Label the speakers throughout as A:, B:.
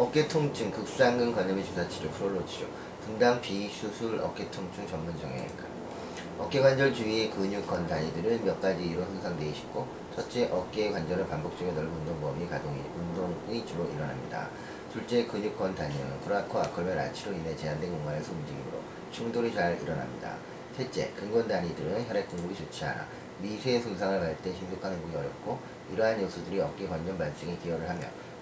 A: 어깨 통증, 극상근 관절염 주사 치료, 프롤로 치료, 분당 비수술 어깨 통증 전문 정형외과. 어깨 관절 주위의 근육건 단위들은 몇 가지로 손상되어 있고 첫째, 어깨 관절은 반복적인 넓은 운동 범위 가동이 운동의 주로 일어납니다. 둘째, 근육건 단위는 브라코 아컬면 아치로 인해 제한된 공간에서 움직임으로 충돌이 잘 일어납니다. 셋째, 근건 단위들은 혈액 공급이 좋지 않아 미세 손상을 받을 때 신속한 회복이 어렵고 이러한 요소들이 어깨 관절 발생에 기여를 하며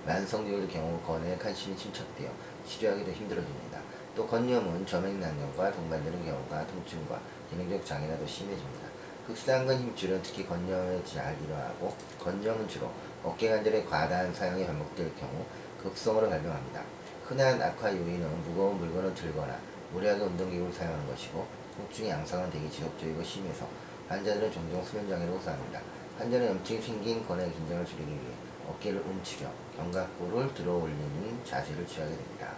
A: 만성적일 경우 건에 칼슘이 침착되어 치료하기도 힘들어집니다. 또 건염은 점액낭염과 동반되는 경우가 통증과 기능적 장애나 더 심해집니다. 극상근 힘줄은 특히 건염에 잘 일어나고 건염은 주로 어깨 관절의 과다한 사용이 반복될 경우 극성으로 발병합니다. 흔한 악화 요인은 무거운 물건을 들거나 무리하게 운동기구를 사용하는 것이고 통증의 양상은 대기 지속적이고 심해서 환자들은 종종 수면 장애를 호소합니다. 환자는 염증이 생긴 건의 긴장을 줄이기 위해 어깨를 움츠려 견갑골을 들어 올리는 자세를 취하게 됩니다.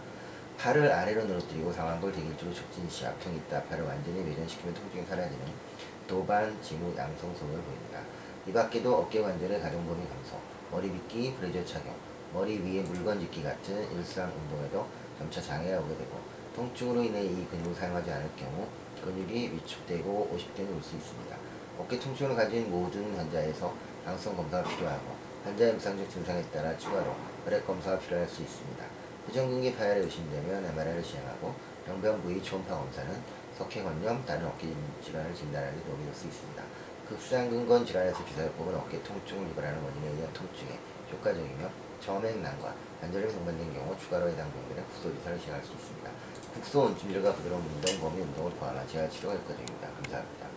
A: 팔을 아래로 늘어뜨리고 상완골 대기줄을 촉진 시 압통이 있다 팔을 완전히 매전시키면 통증이 사라지는 도반, 지무, 양성 소을 보입니다. 이 밖에도 어깨 관절의 가동 범위 감소, 머리 빗기, 브레저 착용, 머리 위에 물건 짚기 같은 일상 운동에도 점차 장애가 오게 되고 통증으로 인해 이 근육을 사용하지 않을 경우 근육이 위축되고 오십대는 올 수 있습니다. 어깨 통증을 가진 모든 환자에서 항성 검사가 필요하고 환자의 임상적 증상에 따라 추가로 혈액 검사가 필요할 수 있습니다. 부정근개 파열이 의심되면 MRI를 시행하고 병변 부위 초음파 검사는 석회건염, 다른 어깨 질환을 진단하는 데 도움이 될 수 있습니다. 극상근건 질환에서 주사요법은 어깨 통증을 유발하는 원인에 의한 통증에 효과적이며 점액난과 관절이 동반된 경우 추가로 해당 부위들은 국소주사를 시행할 수 있습니다. 국소 원찜질과 부드러운 운동, 범위 운동을 포함한 재활치료가 효과적입니다. 감사합니다.